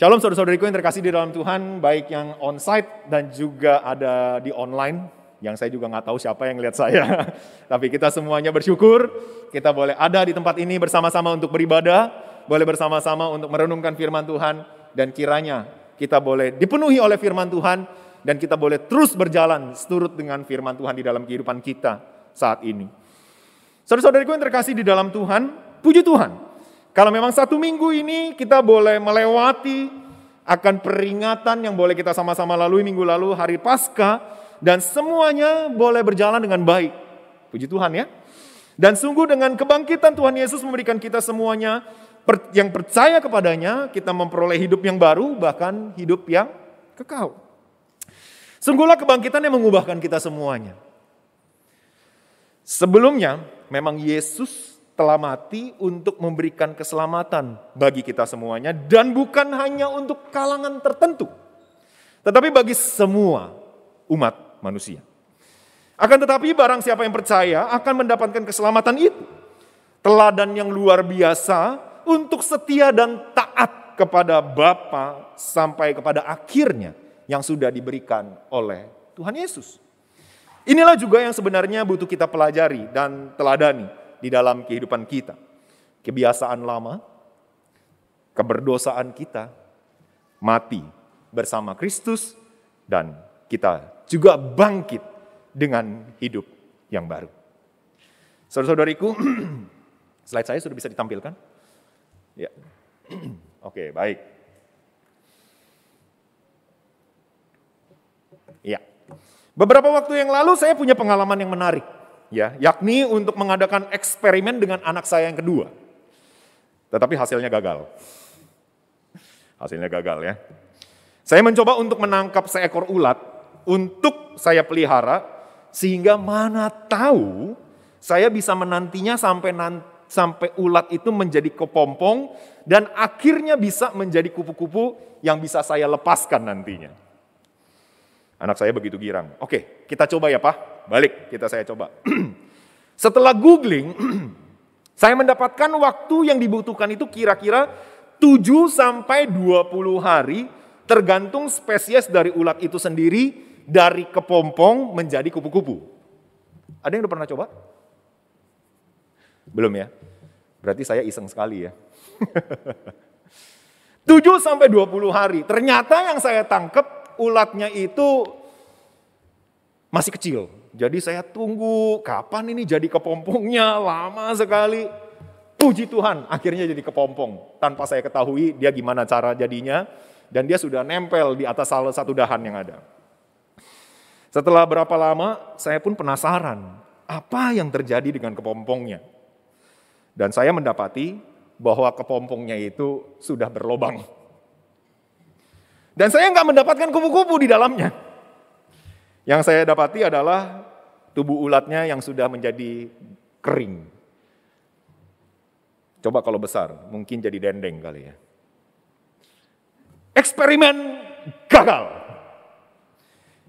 Shalom saudara-saudariku yang terkasih di dalam Tuhan, baik yang on-site dan juga ada di online, yang saya juga nggak tahu siapa yang lihat saya. Tapi kita semuanya bersyukur, kita boleh ada di tempat ini bersama-sama untuk beribadah, boleh bersama-sama untuk merenungkan firman Tuhan, dan kiranya kita boleh dipenuhi oleh firman Tuhan, dan kita boleh terus berjalan seturut dengan firman Tuhan di dalam kehidupan kita saat ini. Saudara-saudariku yang terkasih di dalam Tuhan, puji Tuhan. Kalau memang satu minggu ini kita boleh melewati akan peringatan yang boleh kita sama-sama lalui minggu lalu, hari Paskah, dan semuanya boleh berjalan dengan baik. Puji Tuhan ya. Dan sungguh dengan kebangkitan Tuhan Yesus memberikan kita semuanya yang percaya kepadanya, kita memperoleh hidup yang baru, bahkan hidup yang kekal. Sungguhlah kebangkitan yang mengubahkan kita semuanya. Sebelumnya, memang Yesus telah mati untuk memberikan keselamatan bagi kita semuanya dan bukan hanya untuk kalangan tertentu, tetapi bagi semua umat manusia. Akan tetapi barang siapa yang percaya akan mendapatkan keselamatan itu. Teladan yang luar biasa untuk setia dan taat kepada Bapa sampai kepada akhirnya yang sudah diberikan oleh Tuhan Yesus. Inilah juga yang sebenarnya butuh kita pelajari dan teladani di dalam kehidupan kita. Kebiasaan lama, keberdosaan kita, mati bersama Kristus, dan kita juga bangkit dengan hidup yang baru. Saudara-saudariku, slide saya sudah bisa ditampilkan? Ya. Oke, baik. Ya. Beberapa waktu yang lalu saya punya pengalaman yang menarik ya, yakni untuk mengadakan eksperimen dengan anak saya yang kedua. Tetapi hasilnya gagal. Hasilnya gagal ya. Saya mencoba untuk menangkap seekor ulat untuk saya pelihara sehingga mana tahu saya bisa menantinya sampai nanti, sampai ulat itu menjadi kepompong dan akhirnya bisa menjadi kupu-kupu yang bisa saya lepaskan nantinya. Anak saya begitu girang. Oke, kita coba ya Pak. Balik, kita saya coba. Setelah googling, saya mendapatkan waktu yang dibutuhkan itu kira-kira 7 sampai 20 hari tergantung spesies dari ulat itu sendiri dari kepompong menjadi kupu-kupu. Ada yang udah pernah coba? Belum ya? Berarti saya iseng sekali ya. 7 sampai 20 hari. Ternyata yang saya tangkap ulatnya itu masih kecil. Jadi saya tunggu kapan ini jadi kepompongnya lama sekali. Puji Tuhan akhirnya jadi kepompong. Tanpa saya ketahui dia gimana cara jadinya. Dan dia sudah nempel di atas salah satu dahan yang ada. Setelah berapa lama saya pun penasaran. Apa yang terjadi dengan kepompongnya. Dan saya mendapati bahwa kepompongnya itu sudah berlobang. Dan saya nggak mendapatkan kupu-kupu di dalamnya. Yang saya dapati adalah tubuh ulatnya yang sudah menjadi kering. Coba kalau besar, mungkin jadi dendeng kali ya. Eksperimen gagal.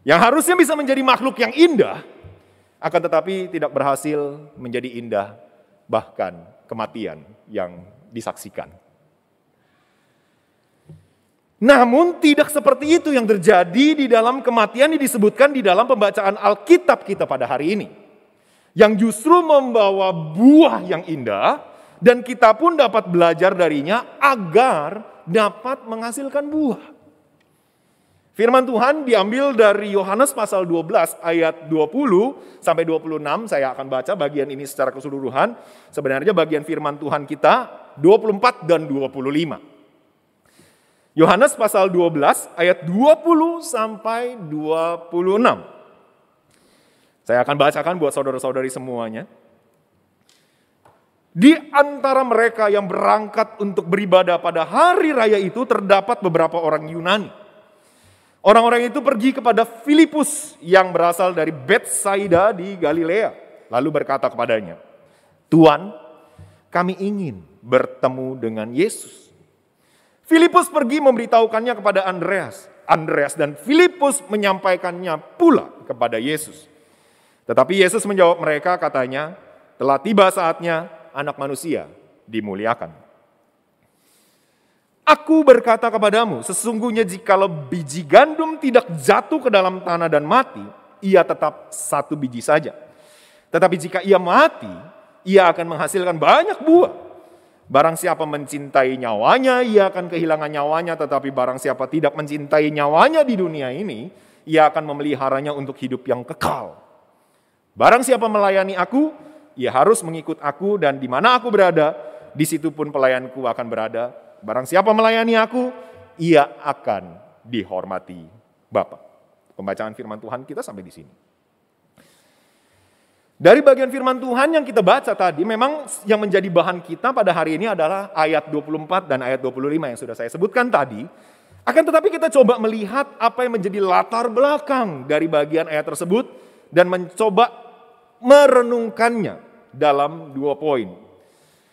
Yang harusnya bisa menjadi makhluk yang indah, akan tetapi tidak berhasil menjadi indah, bahkan kematian yang disaksikan. Namun tidak seperti itu yang terjadi di dalam kematian yang disebutkan di dalam pembacaan Alkitab kita pada hari ini. Yang justru membawa buah yang indah dan kita pun dapat belajar darinya agar dapat menghasilkan buah. Firman Tuhan diambil dari Yohanes pasal 12 ayat 20 sampai 26. Saya akan baca bagian ini secara keseluruhan. Sebenarnya bagian firman Tuhan kita 24 dan 25. Yohanes pasal 12 ayat 20 sampai 26. Saya akan bacakan buat saudara-saudari semuanya. Di antara mereka yang berangkat untuk beribadah pada hari raya itu terdapat beberapa orang Yunani. Orang-orang itu pergi kepada Filipus yang berasal dari Bethsaida di Galilea. Lalu berkata kepadanya, Tuan, kami ingin bertemu dengan Yesus. Filipus pergi memberitahukannya kepada Andreas. Andreas dan Filipus menyampaikannya pula kepada Yesus. Tetapi Yesus menjawab mereka katanya, telah tiba saatnya anak manusia dimuliakan. Aku berkata kepadamu, sesungguhnya jikalau biji gandum tidak jatuh ke dalam tanah dan mati, ia tetap satu biji saja. Tetapi jika ia mati, ia akan menghasilkan banyak buah. Barang siapa mencintai nyawanya, ia akan kehilangan nyawanya. Tetapi barang siapa tidak mencintai nyawanya di dunia ini, ia akan memeliharanya untuk hidup yang kekal. Barang siapa melayani aku, ia harus mengikut aku dan di mana aku berada, di situ pun pelayanku akan berada Barang siapa melayani aku, ia akan dihormati Bapa. Pembacaan firman Tuhan kita sampai di sini. Dari bagian firman Tuhan yang kita baca tadi, memang yang menjadi bahan kita pada hari ini adalah ayat 24 dan ayat 25 yang sudah saya sebutkan tadi. Akan tetapi kita coba melihat apa yang menjadi latar belakang dari bagian ayat tersebut dan mencoba merenungkannya dalam dua poin.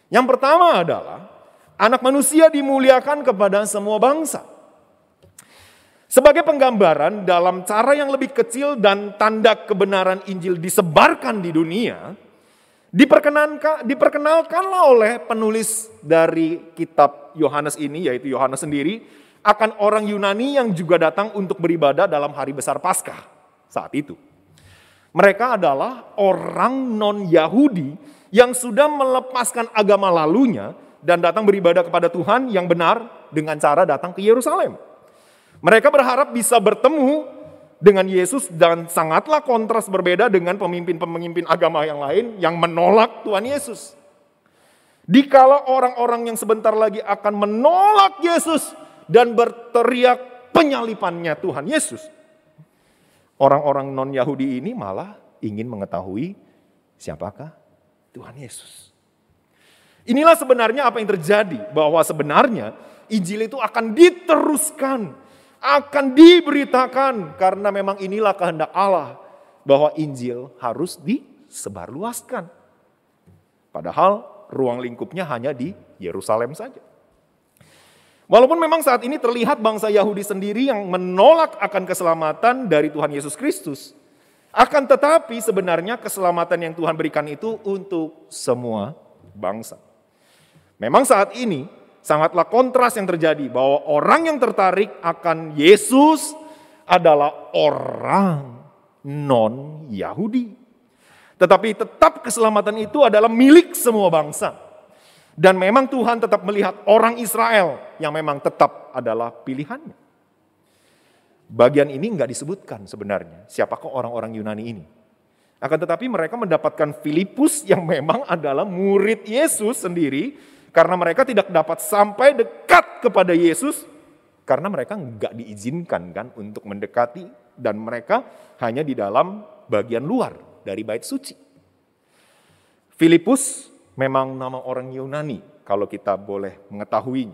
Yang pertama adalah Anak manusia dimuliakan kepada semua bangsa. Sebagai penggambaran dalam cara yang lebih kecil dan tanda kebenaran Injil disebarkan di dunia, diperkenankan diperkenalkanlah oleh penulis dari kitab Yohanes ini yaitu Yohanes sendiri akan orang Yunani yang juga datang untuk beribadah dalam hari besar Paskah saat itu. Mereka adalah orang non-Yahudi yang sudah melepaskan agama lalunya dan datang beribadah kepada Tuhan yang benar dengan cara datang ke Yerusalem. Mereka berharap bisa bertemu dengan Yesus dan sangatlah kontras berbeda dengan pemimpin-pemimpin agama yang lain yang menolak Tuhan Yesus. Dikala orang-orang yang sebentar lagi akan menolak Yesus dan berteriak penyalipannya Tuhan Yesus. Orang-orang non-Yahudi ini malah ingin mengetahui siapakah Tuhan Yesus. Inilah sebenarnya apa yang terjadi, bahwa sebenarnya Injil itu akan diteruskan, akan diberitakan, karena memang inilah kehendak Allah, bahwa Injil harus disebarluaskan. Padahal ruang lingkupnya hanya di Yerusalem saja. Walaupun memang saat ini terlihat bangsa Yahudi sendiri yang menolak akan keselamatan dari Tuhan Yesus Kristus. Akan tetapi sebenarnya keselamatan yang Tuhan berikan itu untuk semua bangsa. Memang saat ini sangatlah kontras yang terjadi bahwa orang yang tertarik akan Yesus adalah orang non-Yahudi. Tetapi tetap keselamatan itu adalah milik semua bangsa. Dan memang Tuhan tetap melihat orang Israel yang memang tetap adalah pilihannya. Bagian ini nggak disebutkan sebenarnya. Siapakah orang-orang Yunani ini? Akan tetapi mereka mendapatkan Filipus yang memang adalah murid Yesus sendiri karena mereka tidak dapat sampai dekat kepada Yesus karena mereka nggak diizinkan kan untuk mendekati dan mereka hanya di dalam bagian luar dari bait suci. Filipus memang nama orang Yunani kalau kita boleh mengetahui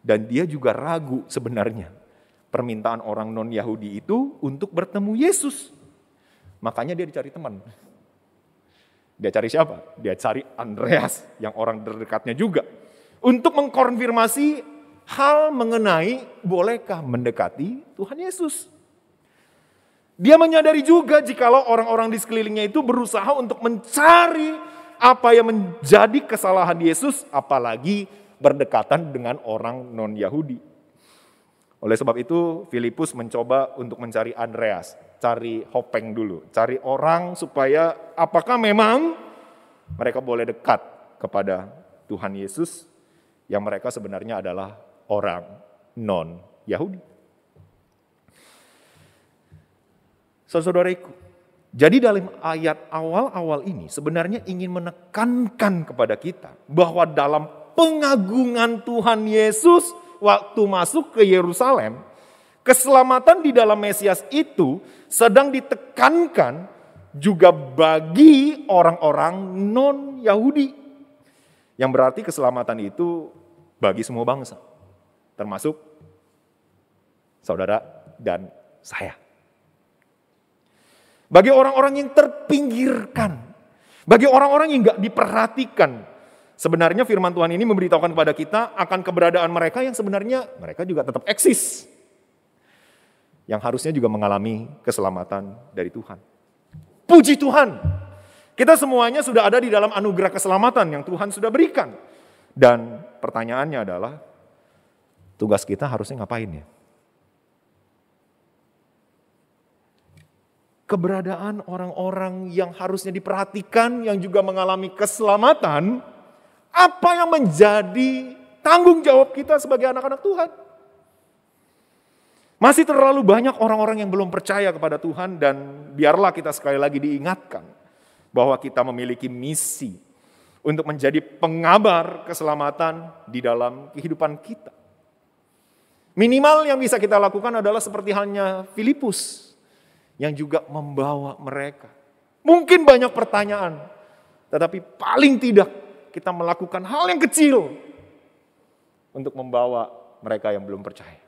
dan dia juga ragu sebenarnya permintaan orang non Yahudi itu untuk bertemu Yesus. Makanya dia dicari teman. Dia cari siapa? Dia cari Andreas yang orang terdekatnya juga. Untuk mengkonfirmasi hal mengenai bolehkah mendekati Tuhan Yesus. Dia menyadari juga jikalau orang-orang di sekelilingnya itu berusaha untuk mencari apa yang menjadi kesalahan Yesus, apalagi berdekatan dengan orang non-Yahudi. Oleh sebab itu, Filipus mencoba untuk mencari Andreas, cari Hopeng dulu, cari orang supaya apakah memang mereka boleh dekat kepada Tuhan Yesus yang mereka sebenarnya adalah orang non-Yahudi. Saudara-saudariku, jadi dalam ayat awal-awal ini sebenarnya ingin menekankan kepada kita bahwa dalam pengagungan Tuhan Yesus waktu masuk ke Yerusalem, keselamatan di dalam Mesias itu sedang ditekankan juga bagi orang-orang non-Yahudi. Yang berarti keselamatan itu bagi semua bangsa, termasuk saudara dan saya. Bagi orang-orang yang terpinggirkan, bagi orang-orang yang nggak diperhatikan, Sebenarnya firman Tuhan ini memberitahukan kepada kita akan keberadaan mereka yang sebenarnya mereka juga tetap eksis. Yang harusnya juga mengalami keselamatan dari Tuhan. Puji Tuhan. Kita semuanya sudah ada di dalam anugerah keselamatan yang Tuhan sudah berikan. Dan pertanyaannya adalah, tugas kita harusnya ngapain ya? Keberadaan orang-orang yang harusnya diperhatikan, yang juga mengalami keselamatan, apa yang menjadi tanggung jawab kita sebagai anak-anak Tuhan? Masih terlalu banyak orang-orang yang belum percaya kepada Tuhan dan biarlah kita sekali lagi diingatkan bahwa kita memiliki misi untuk menjadi pengabar keselamatan di dalam kehidupan kita. Minimal yang bisa kita lakukan adalah seperti halnya Filipus yang juga membawa mereka. Mungkin banyak pertanyaan, tetapi paling tidak kita melakukan hal yang kecil untuk membawa mereka yang belum percaya.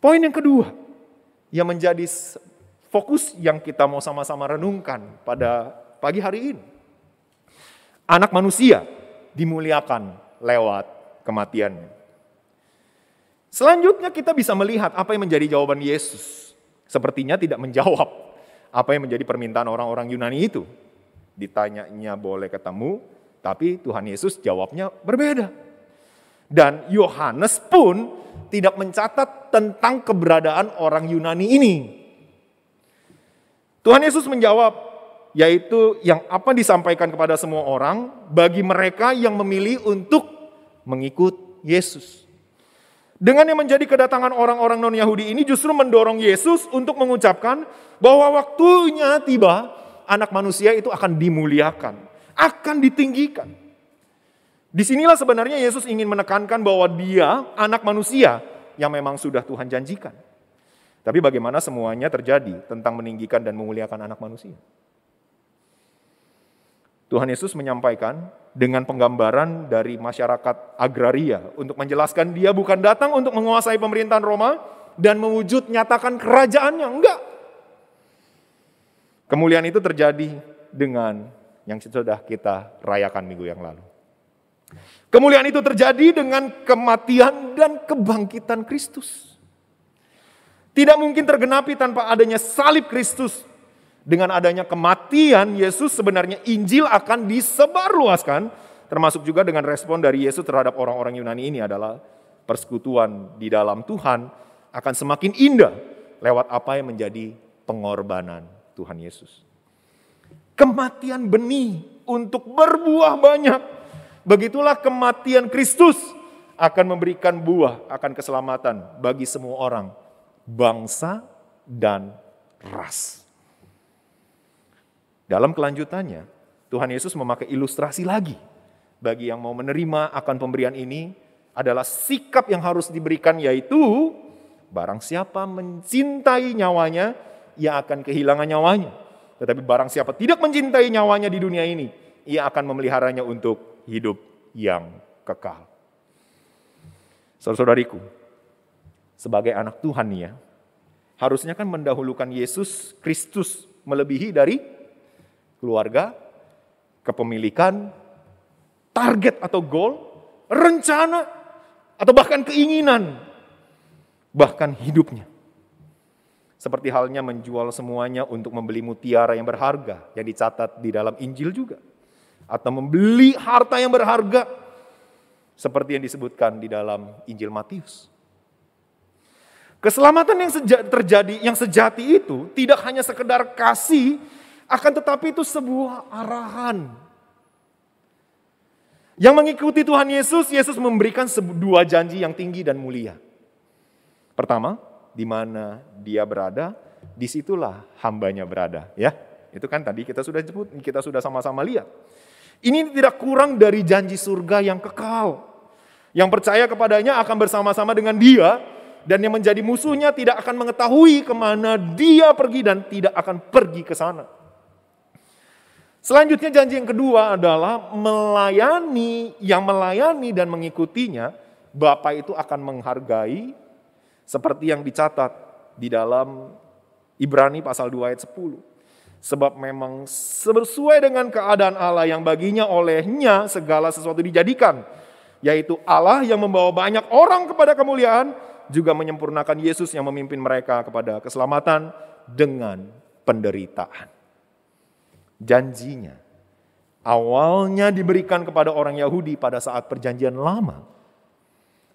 Poin yang kedua yang menjadi fokus yang kita mau sama-sama renungkan pada pagi hari ini. Anak manusia dimuliakan lewat kematiannya. Selanjutnya kita bisa melihat apa yang menjadi jawaban Yesus. Sepertinya tidak menjawab apa yang menjadi permintaan orang-orang Yunani itu. Ditanyanya boleh ketemu, tapi Tuhan Yesus jawabnya berbeda. Dan Yohanes pun tidak mencatat tentang keberadaan orang Yunani ini. Tuhan Yesus menjawab, yaitu yang apa disampaikan kepada semua orang bagi mereka yang memilih untuk mengikut Yesus. Dengan yang menjadi kedatangan orang-orang non-Yahudi ini justru mendorong Yesus untuk mengucapkan bahwa waktunya tiba anak manusia itu akan dimuliakan, akan ditinggikan. Di sinilah sebenarnya Yesus ingin menekankan bahwa dia anak manusia yang memang sudah Tuhan janjikan. Tapi bagaimana semuanya terjadi tentang meninggikan dan memuliakan anak manusia. Tuhan Yesus menyampaikan dengan penggambaran dari masyarakat agraria untuk menjelaskan dia bukan datang untuk menguasai pemerintahan Roma dan mewujud nyatakan kerajaannya, enggak. Kemuliaan itu terjadi dengan yang sudah kita rayakan minggu yang lalu. Kemuliaan itu terjadi dengan kematian dan kebangkitan Kristus. Tidak mungkin tergenapi tanpa adanya salib Kristus. Dengan adanya kematian Yesus sebenarnya Injil akan disebarluaskan. Termasuk juga dengan respon dari Yesus terhadap orang-orang Yunani ini adalah persekutuan di dalam Tuhan akan semakin indah lewat apa yang menjadi pengorbanan Tuhan Yesus. Kematian benih untuk berbuah banyak Begitulah kematian Kristus akan memberikan buah, akan keselamatan bagi semua orang, bangsa dan ras. Dalam kelanjutannya, Tuhan Yesus memakai ilustrasi lagi bagi yang mau menerima akan pemberian ini adalah sikap yang harus diberikan yaitu barang siapa mencintai nyawanya, ia akan kehilangan nyawanya. Tetapi barang siapa tidak mencintai nyawanya di dunia ini, ia akan memeliharanya untuk hidup yang kekal. Saudara-saudariku, sebagai anak Tuhan ya, harusnya kan mendahulukan Yesus Kristus melebihi dari keluarga, kepemilikan, target atau goal, rencana, atau bahkan keinginan, bahkan hidupnya. Seperti halnya menjual semuanya untuk membeli mutiara yang berharga yang dicatat di dalam Injil juga atau membeli harta yang berharga seperti yang disebutkan di dalam Injil Matius. Keselamatan yang terjadi, yang sejati itu tidak hanya sekedar kasih, akan tetapi itu sebuah arahan. Yang mengikuti Tuhan Yesus, Yesus memberikan dua janji yang tinggi dan mulia. Pertama, di mana dia berada, di situlah hambanya berada. Ya, itu kan tadi kita sudah sebut, kita sudah sama-sama lihat. Ini tidak kurang dari janji surga yang kekal. Yang percaya kepadanya akan bersama-sama dengan dia dan yang menjadi musuhnya tidak akan mengetahui ke mana dia pergi dan tidak akan pergi ke sana. Selanjutnya janji yang kedua adalah melayani, yang melayani dan mengikutinya, Bapak itu akan menghargai seperti yang dicatat di dalam Ibrani pasal 2 ayat 10. Sebab memang sesuai dengan keadaan Allah yang baginya olehnya segala sesuatu dijadikan. Yaitu Allah yang membawa banyak orang kepada kemuliaan, juga menyempurnakan Yesus yang memimpin mereka kepada keselamatan dengan penderitaan. Janjinya awalnya diberikan kepada orang Yahudi pada saat perjanjian lama.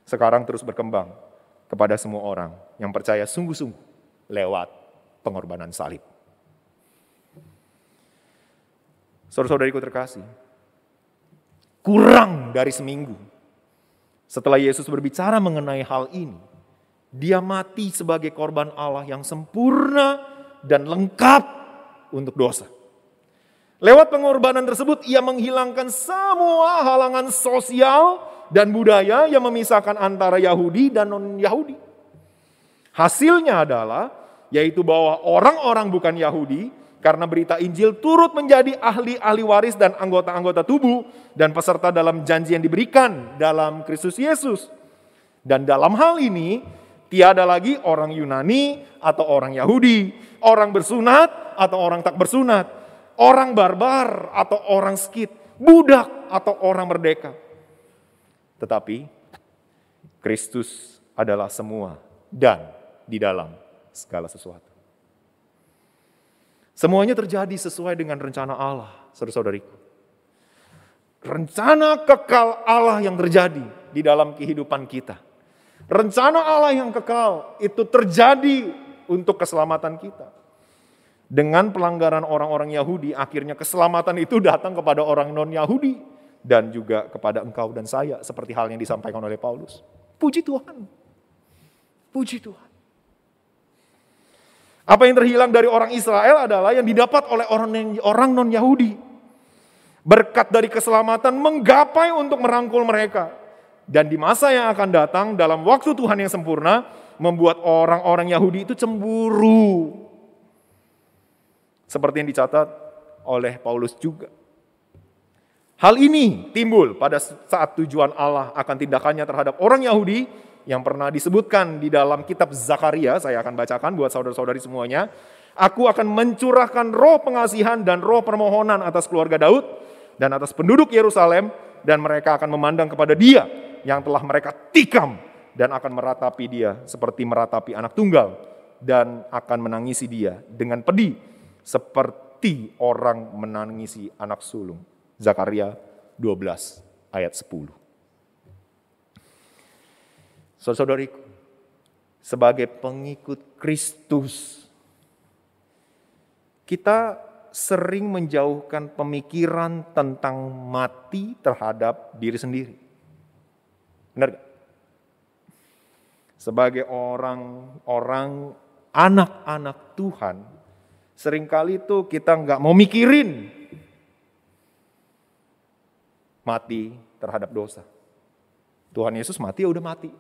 sekarang terus berkembang kepada semua orang yang percaya sungguh-sungguh lewat pengorbanan salib. Saudara-saudariku terkasih, kurang dari seminggu setelah Yesus berbicara mengenai hal ini, dia mati sebagai korban Allah yang sempurna dan lengkap untuk dosa. Lewat pengorbanan tersebut, ia menghilangkan semua halangan sosial dan budaya yang memisahkan antara Yahudi dan non-Yahudi. Hasilnya adalah yaitu bahwa orang-orang bukan Yahudi karena berita Injil turut menjadi ahli-ahli waris dan anggota-anggota tubuh dan peserta dalam janji yang diberikan dalam Kristus Yesus. Dan dalam hal ini tiada lagi orang Yunani atau orang Yahudi, orang bersunat atau orang tak bersunat, orang barbar atau orang skit, budak atau orang merdeka. Tetapi Kristus adalah semua dan di dalam segala sesuatu. Semuanya terjadi sesuai dengan rencana Allah, saudara-saudariku. Rencana kekal Allah yang terjadi di dalam kehidupan kita. Rencana Allah yang kekal itu terjadi untuk keselamatan kita. Dengan pelanggaran orang-orang Yahudi, akhirnya keselamatan itu datang kepada orang non-Yahudi dan juga kepada engkau dan saya seperti hal yang disampaikan oleh Paulus. Puji Tuhan. Puji Tuhan. Apa yang terhilang dari orang Israel adalah yang didapat oleh orang orang non-Yahudi. Berkat dari keselamatan menggapai untuk merangkul mereka. Dan di masa yang akan datang dalam waktu Tuhan yang sempurna membuat orang-orang Yahudi itu cemburu. Seperti yang dicatat oleh Paulus juga. Hal ini timbul pada saat tujuan Allah akan tindakannya terhadap orang Yahudi yang pernah disebutkan di dalam kitab Zakaria, saya akan bacakan buat saudara-saudari semuanya. Aku akan mencurahkan roh pengasihan dan roh permohonan atas keluarga Daud dan atas penduduk Yerusalem dan mereka akan memandang kepada dia yang telah mereka tikam dan akan meratapi dia seperti meratapi anak tunggal dan akan menangisi dia dengan pedih seperti orang menangisi anak sulung. Zakaria 12 ayat 10. Saudara-saudariku, sebagai pengikut Kristus, kita sering menjauhkan pemikiran tentang mati terhadap diri sendiri. Benar gak? Sebagai orang-orang anak-anak Tuhan, sering kali itu kita nggak mau mikirin mati terhadap dosa. Tuhan Yesus mati ya udah mati.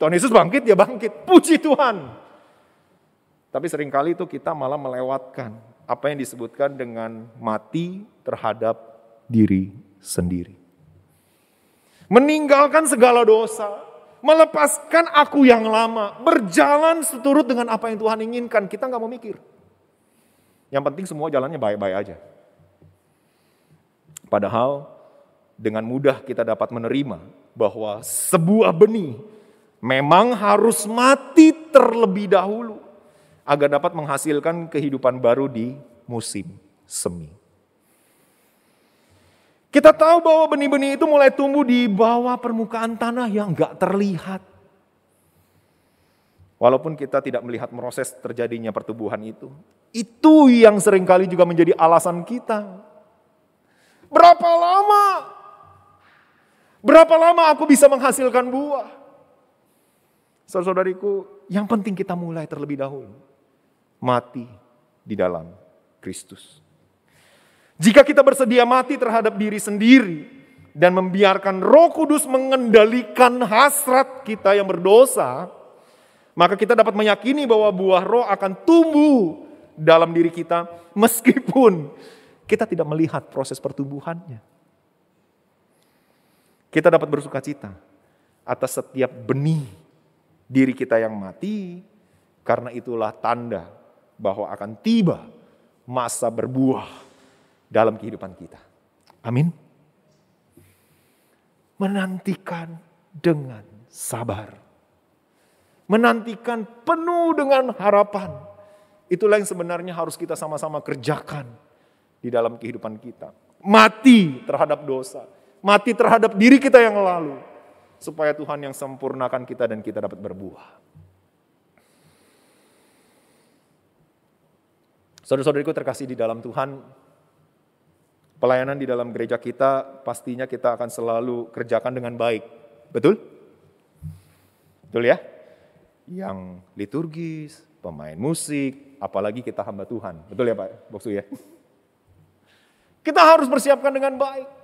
Tuhan Yesus bangkit, ya bangkit. Puji Tuhan. Tapi sering kali itu kita malah melewatkan apa yang disebutkan dengan mati terhadap diri sendiri. Meninggalkan segala dosa, melepaskan aku yang lama, berjalan seturut dengan apa yang Tuhan inginkan. Kita nggak mau mikir. Yang penting semua jalannya baik-baik aja. Padahal dengan mudah kita dapat menerima bahwa sebuah benih memang harus mati terlebih dahulu agar dapat menghasilkan kehidupan baru di musim semi. Kita tahu bahwa benih-benih itu mulai tumbuh di bawah permukaan tanah yang gak terlihat. Walaupun kita tidak melihat proses terjadinya pertumbuhan itu. Itu yang sering kali juga menjadi alasan kita. Berapa lama? Berapa lama aku bisa menghasilkan buah? Saudara-saudariku, yang penting kita mulai terlebih dahulu. Mati di dalam Kristus. Jika kita bersedia mati terhadap diri sendiri dan membiarkan Roh Kudus mengendalikan hasrat kita yang berdosa, maka kita dapat meyakini bahwa buah roh akan tumbuh dalam diri kita meskipun kita tidak melihat proses pertumbuhannya. Kita dapat bersuka cita atas setiap benih diri kita yang mati, karena itulah tanda bahwa akan tiba masa berbuah dalam kehidupan kita. Amin. Menantikan dengan sabar. Menantikan penuh dengan harapan. Itulah yang sebenarnya harus kita sama-sama kerjakan di dalam kehidupan kita. Mati terhadap dosa. Mati terhadap diri kita yang lalu supaya Tuhan yang sempurnakan kita dan kita dapat berbuah. Saudara-saudariku terkasih di dalam Tuhan, pelayanan di dalam gereja kita pastinya kita akan selalu kerjakan dengan baik. Betul? Betul ya? Yang liturgis, pemain musik, apalagi kita hamba Tuhan. Betul ya Pak Boksu ya? Kita harus persiapkan dengan baik.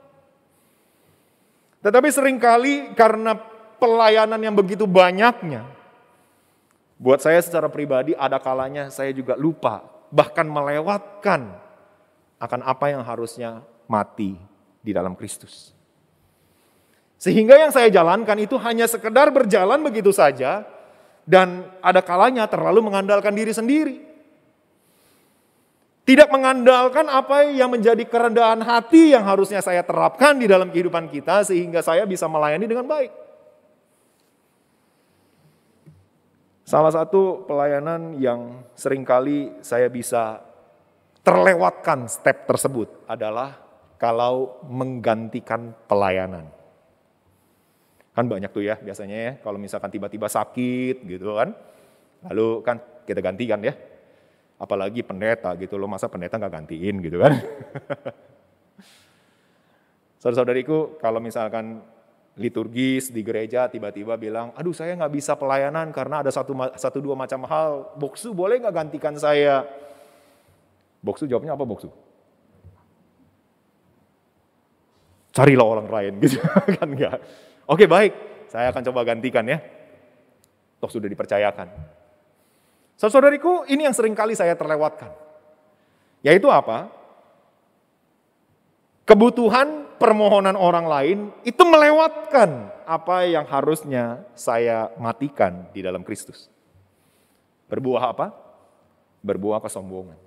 Tetapi sering kali karena pelayanan yang begitu banyaknya, buat saya secara pribadi ada kalanya saya juga lupa, bahkan melewatkan akan apa yang harusnya mati di dalam Kristus. Sehingga yang saya jalankan itu hanya sekedar berjalan begitu saja dan ada kalanya terlalu mengandalkan diri sendiri. Tidak mengandalkan apa yang menjadi kerendahan hati yang harusnya saya terapkan di dalam kehidupan kita sehingga saya bisa melayani dengan baik. Salah satu pelayanan yang sering kali saya bisa terlewatkan step tersebut adalah kalau menggantikan pelayanan. Kan banyak tuh ya biasanya ya, kalau misalkan tiba-tiba sakit gitu kan, lalu kan kita gantikan ya. Apalagi pendeta gitu loh, masa pendeta nggak gantiin gitu kan. Saudara-saudariku, kalau misalkan liturgis di gereja tiba-tiba bilang, aduh saya nggak bisa pelayanan karena ada satu, satu dua macam hal, boksu boleh nggak gantikan saya? Boksu jawabnya apa boksu? Carilah orang lain gitu kan enggak. Oke baik, saya akan coba gantikan ya. Toh sudah dipercayakan. Saudariku, ini yang sering kali saya terlewatkan. Yaitu apa? Kebutuhan permohonan orang lain itu melewatkan apa yang harusnya saya matikan di dalam Kristus. Berbuah apa? Berbuah kesombongan.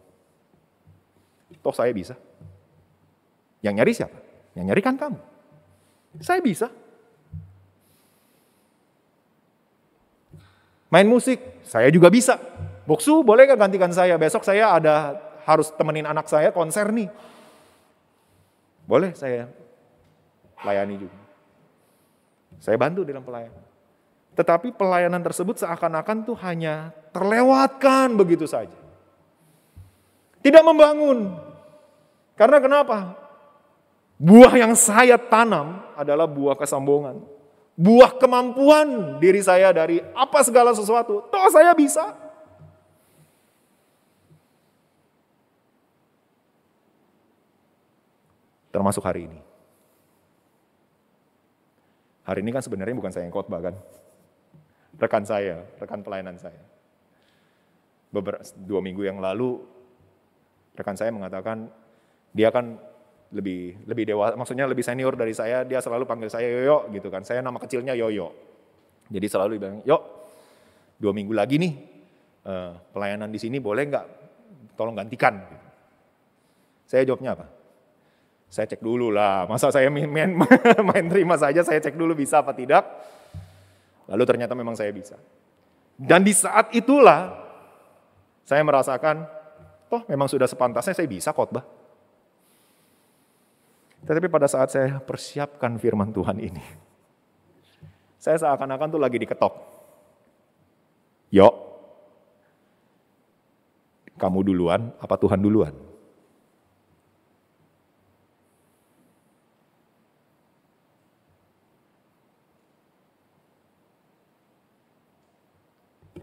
Toh saya bisa. Yang nyari siapa? Yang nyari kan kamu. Saya bisa. Main musik, saya juga bisa. Boksu boleh gak gantikan saya? Besok saya ada harus temenin anak saya konser nih. Boleh saya layani juga. Saya bantu dalam pelayanan. Tetapi pelayanan tersebut seakan-akan tuh hanya terlewatkan begitu saja. Tidak membangun. Karena kenapa? Buah yang saya tanam adalah buah kesombongan buah kemampuan diri saya dari apa segala sesuatu. Toh saya bisa. Termasuk hari ini. Hari ini kan sebenarnya bukan saya yang khotbah kan. Rekan saya, rekan pelayanan saya. Beberapa, dua minggu yang lalu, rekan saya mengatakan, dia kan lebih lebih dewa, maksudnya lebih senior dari saya, dia selalu panggil saya Yoyo gitu kan. Saya nama kecilnya Yoyo. Jadi selalu bilang, "Yo, dua minggu lagi nih uh, pelayanan di sini boleh nggak tolong gantikan?" Saya jawabnya apa? Saya cek dulu lah, masa saya main, main, main terima saja, saya cek dulu bisa apa tidak. Lalu ternyata memang saya bisa. Dan di saat itulah saya merasakan, toh memang sudah sepantasnya saya bisa khotbah. Tetapi pada saat saya persiapkan firman Tuhan ini, saya seakan-akan tuh lagi diketok. Yuk, kamu duluan apa Tuhan duluan?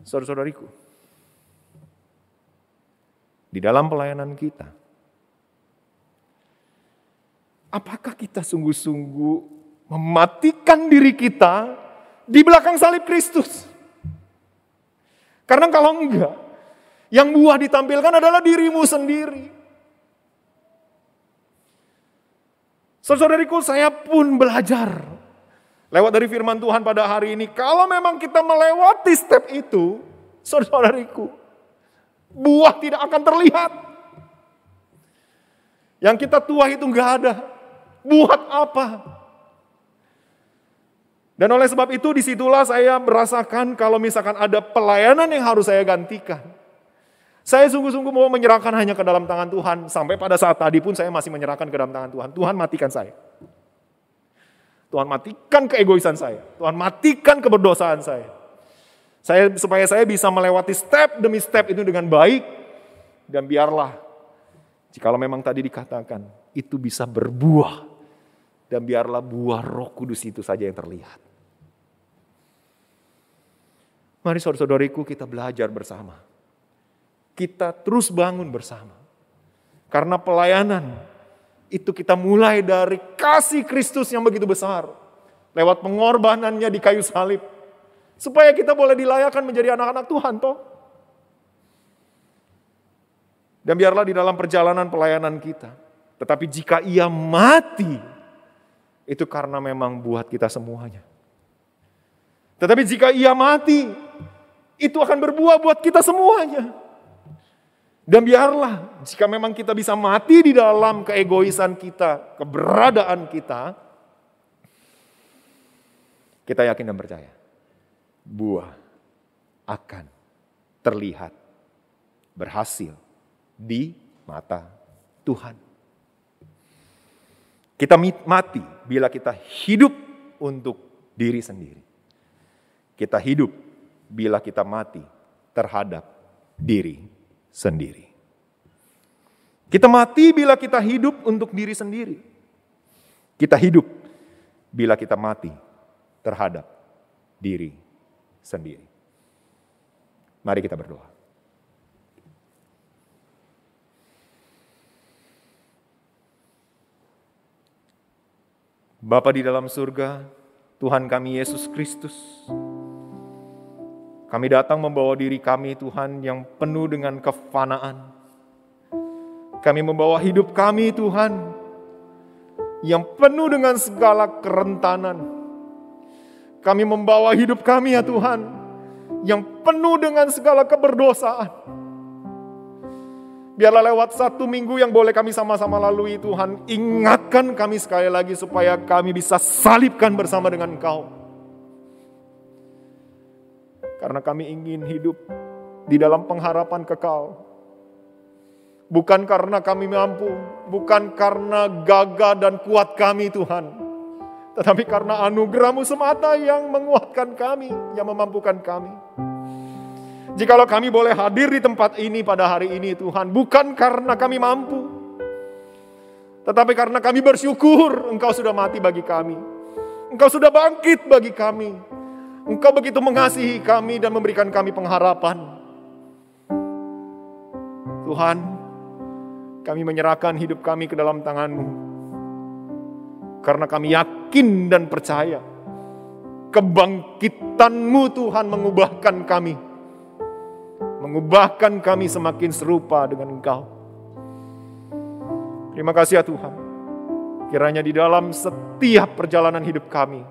Saudara-saudariku, di dalam pelayanan kita, Apakah kita sungguh-sungguh mematikan diri kita di belakang salib Kristus? Karena kalau enggak, yang buah ditampilkan adalah dirimu sendiri. Saudariku, saya pun belajar lewat dari firman Tuhan pada hari ini. Kalau memang kita melewati step itu, saudariku, buah tidak akan terlihat. Yang kita tuah itu enggak ada. Buat apa? Dan oleh sebab itu di situlah saya merasakan kalau misalkan ada pelayanan yang harus saya gantikan. Saya sungguh-sungguh mau menyerahkan hanya ke dalam tangan Tuhan. Sampai pada saat tadi pun saya masih menyerahkan ke dalam tangan Tuhan. Tuhan matikan saya. Tuhan matikan keegoisan saya. Tuhan matikan keberdosaan saya. Saya supaya saya bisa melewati step demi step itu dengan baik dan biarlah jikalau memang tadi dikatakan itu bisa berbuah dan biarlah buah Roh Kudus itu saja yang terlihat. Mari saudara-saudariku kita belajar bersama. Kita terus bangun bersama. Karena pelayanan itu kita mulai dari kasih Kristus yang begitu besar. Lewat pengorbanannya di kayu salib. Supaya kita boleh dilayakan menjadi anak-anak Tuhan toh. Dan biarlah di dalam perjalanan pelayanan kita. Tetapi jika ia mati, itu karena memang buat kita semuanya. Tetapi jika ia mati, itu akan berbuah buat kita semuanya. Dan biarlah jika memang kita bisa mati di dalam keegoisan kita, keberadaan kita, kita yakin dan percaya buah akan terlihat berhasil di mata Tuhan. Kita mati bila kita hidup untuk diri sendiri. Kita hidup bila kita mati terhadap diri sendiri. Kita mati bila kita hidup untuk diri sendiri. Kita hidup bila kita mati terhadap diri sendiri. Mari kita berdoa. Bapa di dalam surga, Tuhan kami Yesus Kristus, kami datang membawa diri kami Tuhan yang penuh dengan kefanaan. Kami membawa hidup kami Tuhan yang penuh dengan segala kerentanan, kami membawa hidup kami ya Tuhan yang penuh dengan segala keberdosaan. Biarlah lewat satu minggu yang boleh kami sama-sama lalui Tuhan, ingatkan kami sekali lagi supaya kami bisa salibkan bersama dengan Engkau. Karena kami ingin hidup di dalam pengharapan kekal. Bukan karena kami mampu, bukan karena gagah dan kuat kami Tuhan tetapi karena anugerahmu semata yang menguatkan kami, yang memampukan kami. Jikalau kami boleh hadir di tempat ini pada hari ini Tuhan, bukan karena kami mampu. Tetapi karena kami bersyukur Engkau sudah mati bagi kami. Engkau sudah bangkit bagi kami. Engkau begitu mengasihi kami dan memberikan kami pengharapan. Tuhan, kami menyerahkan hidup kami ke dalam tangan-Mu. Karena kami yakin dan percaya kebangkitanmu Tuhan mengubahkan kami. Mengubahkan kami semakin serupa dengan Engkau. Terima kasih ya Tuhan. Kiranya di dalam setiap perjalanan hidup kami,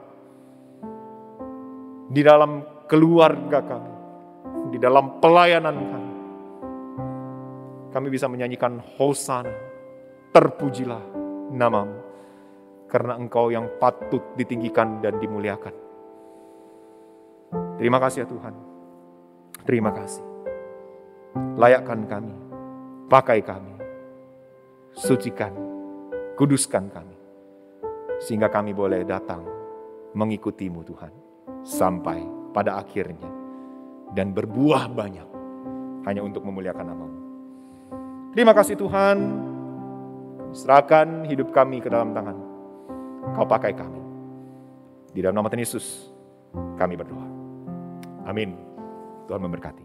di dalam keluarga kami, di dalam pelayanan kami, kami bisa menyanyikan Hosana, terpujilah namamu karena engkau yang patut ditinggikan dan dimuliakan. Terima kasih ya Tuhan. Terima kasih. Layakkan kami, pakai kami, sucikan, kuduskan kami. Sehingga kami boleh datang mengikutimu Tuhan. Sampai pada akhirnya. Dan berbuah banyak. Hanya untuk memuliakan namamu. Terima kasih Tuhan. Serahkan hidup kami ke dalam tangan Kau pakai kami. Di dalam nama Tuhan Yesus, kami berdoa. Amin. Tuhan memberkati.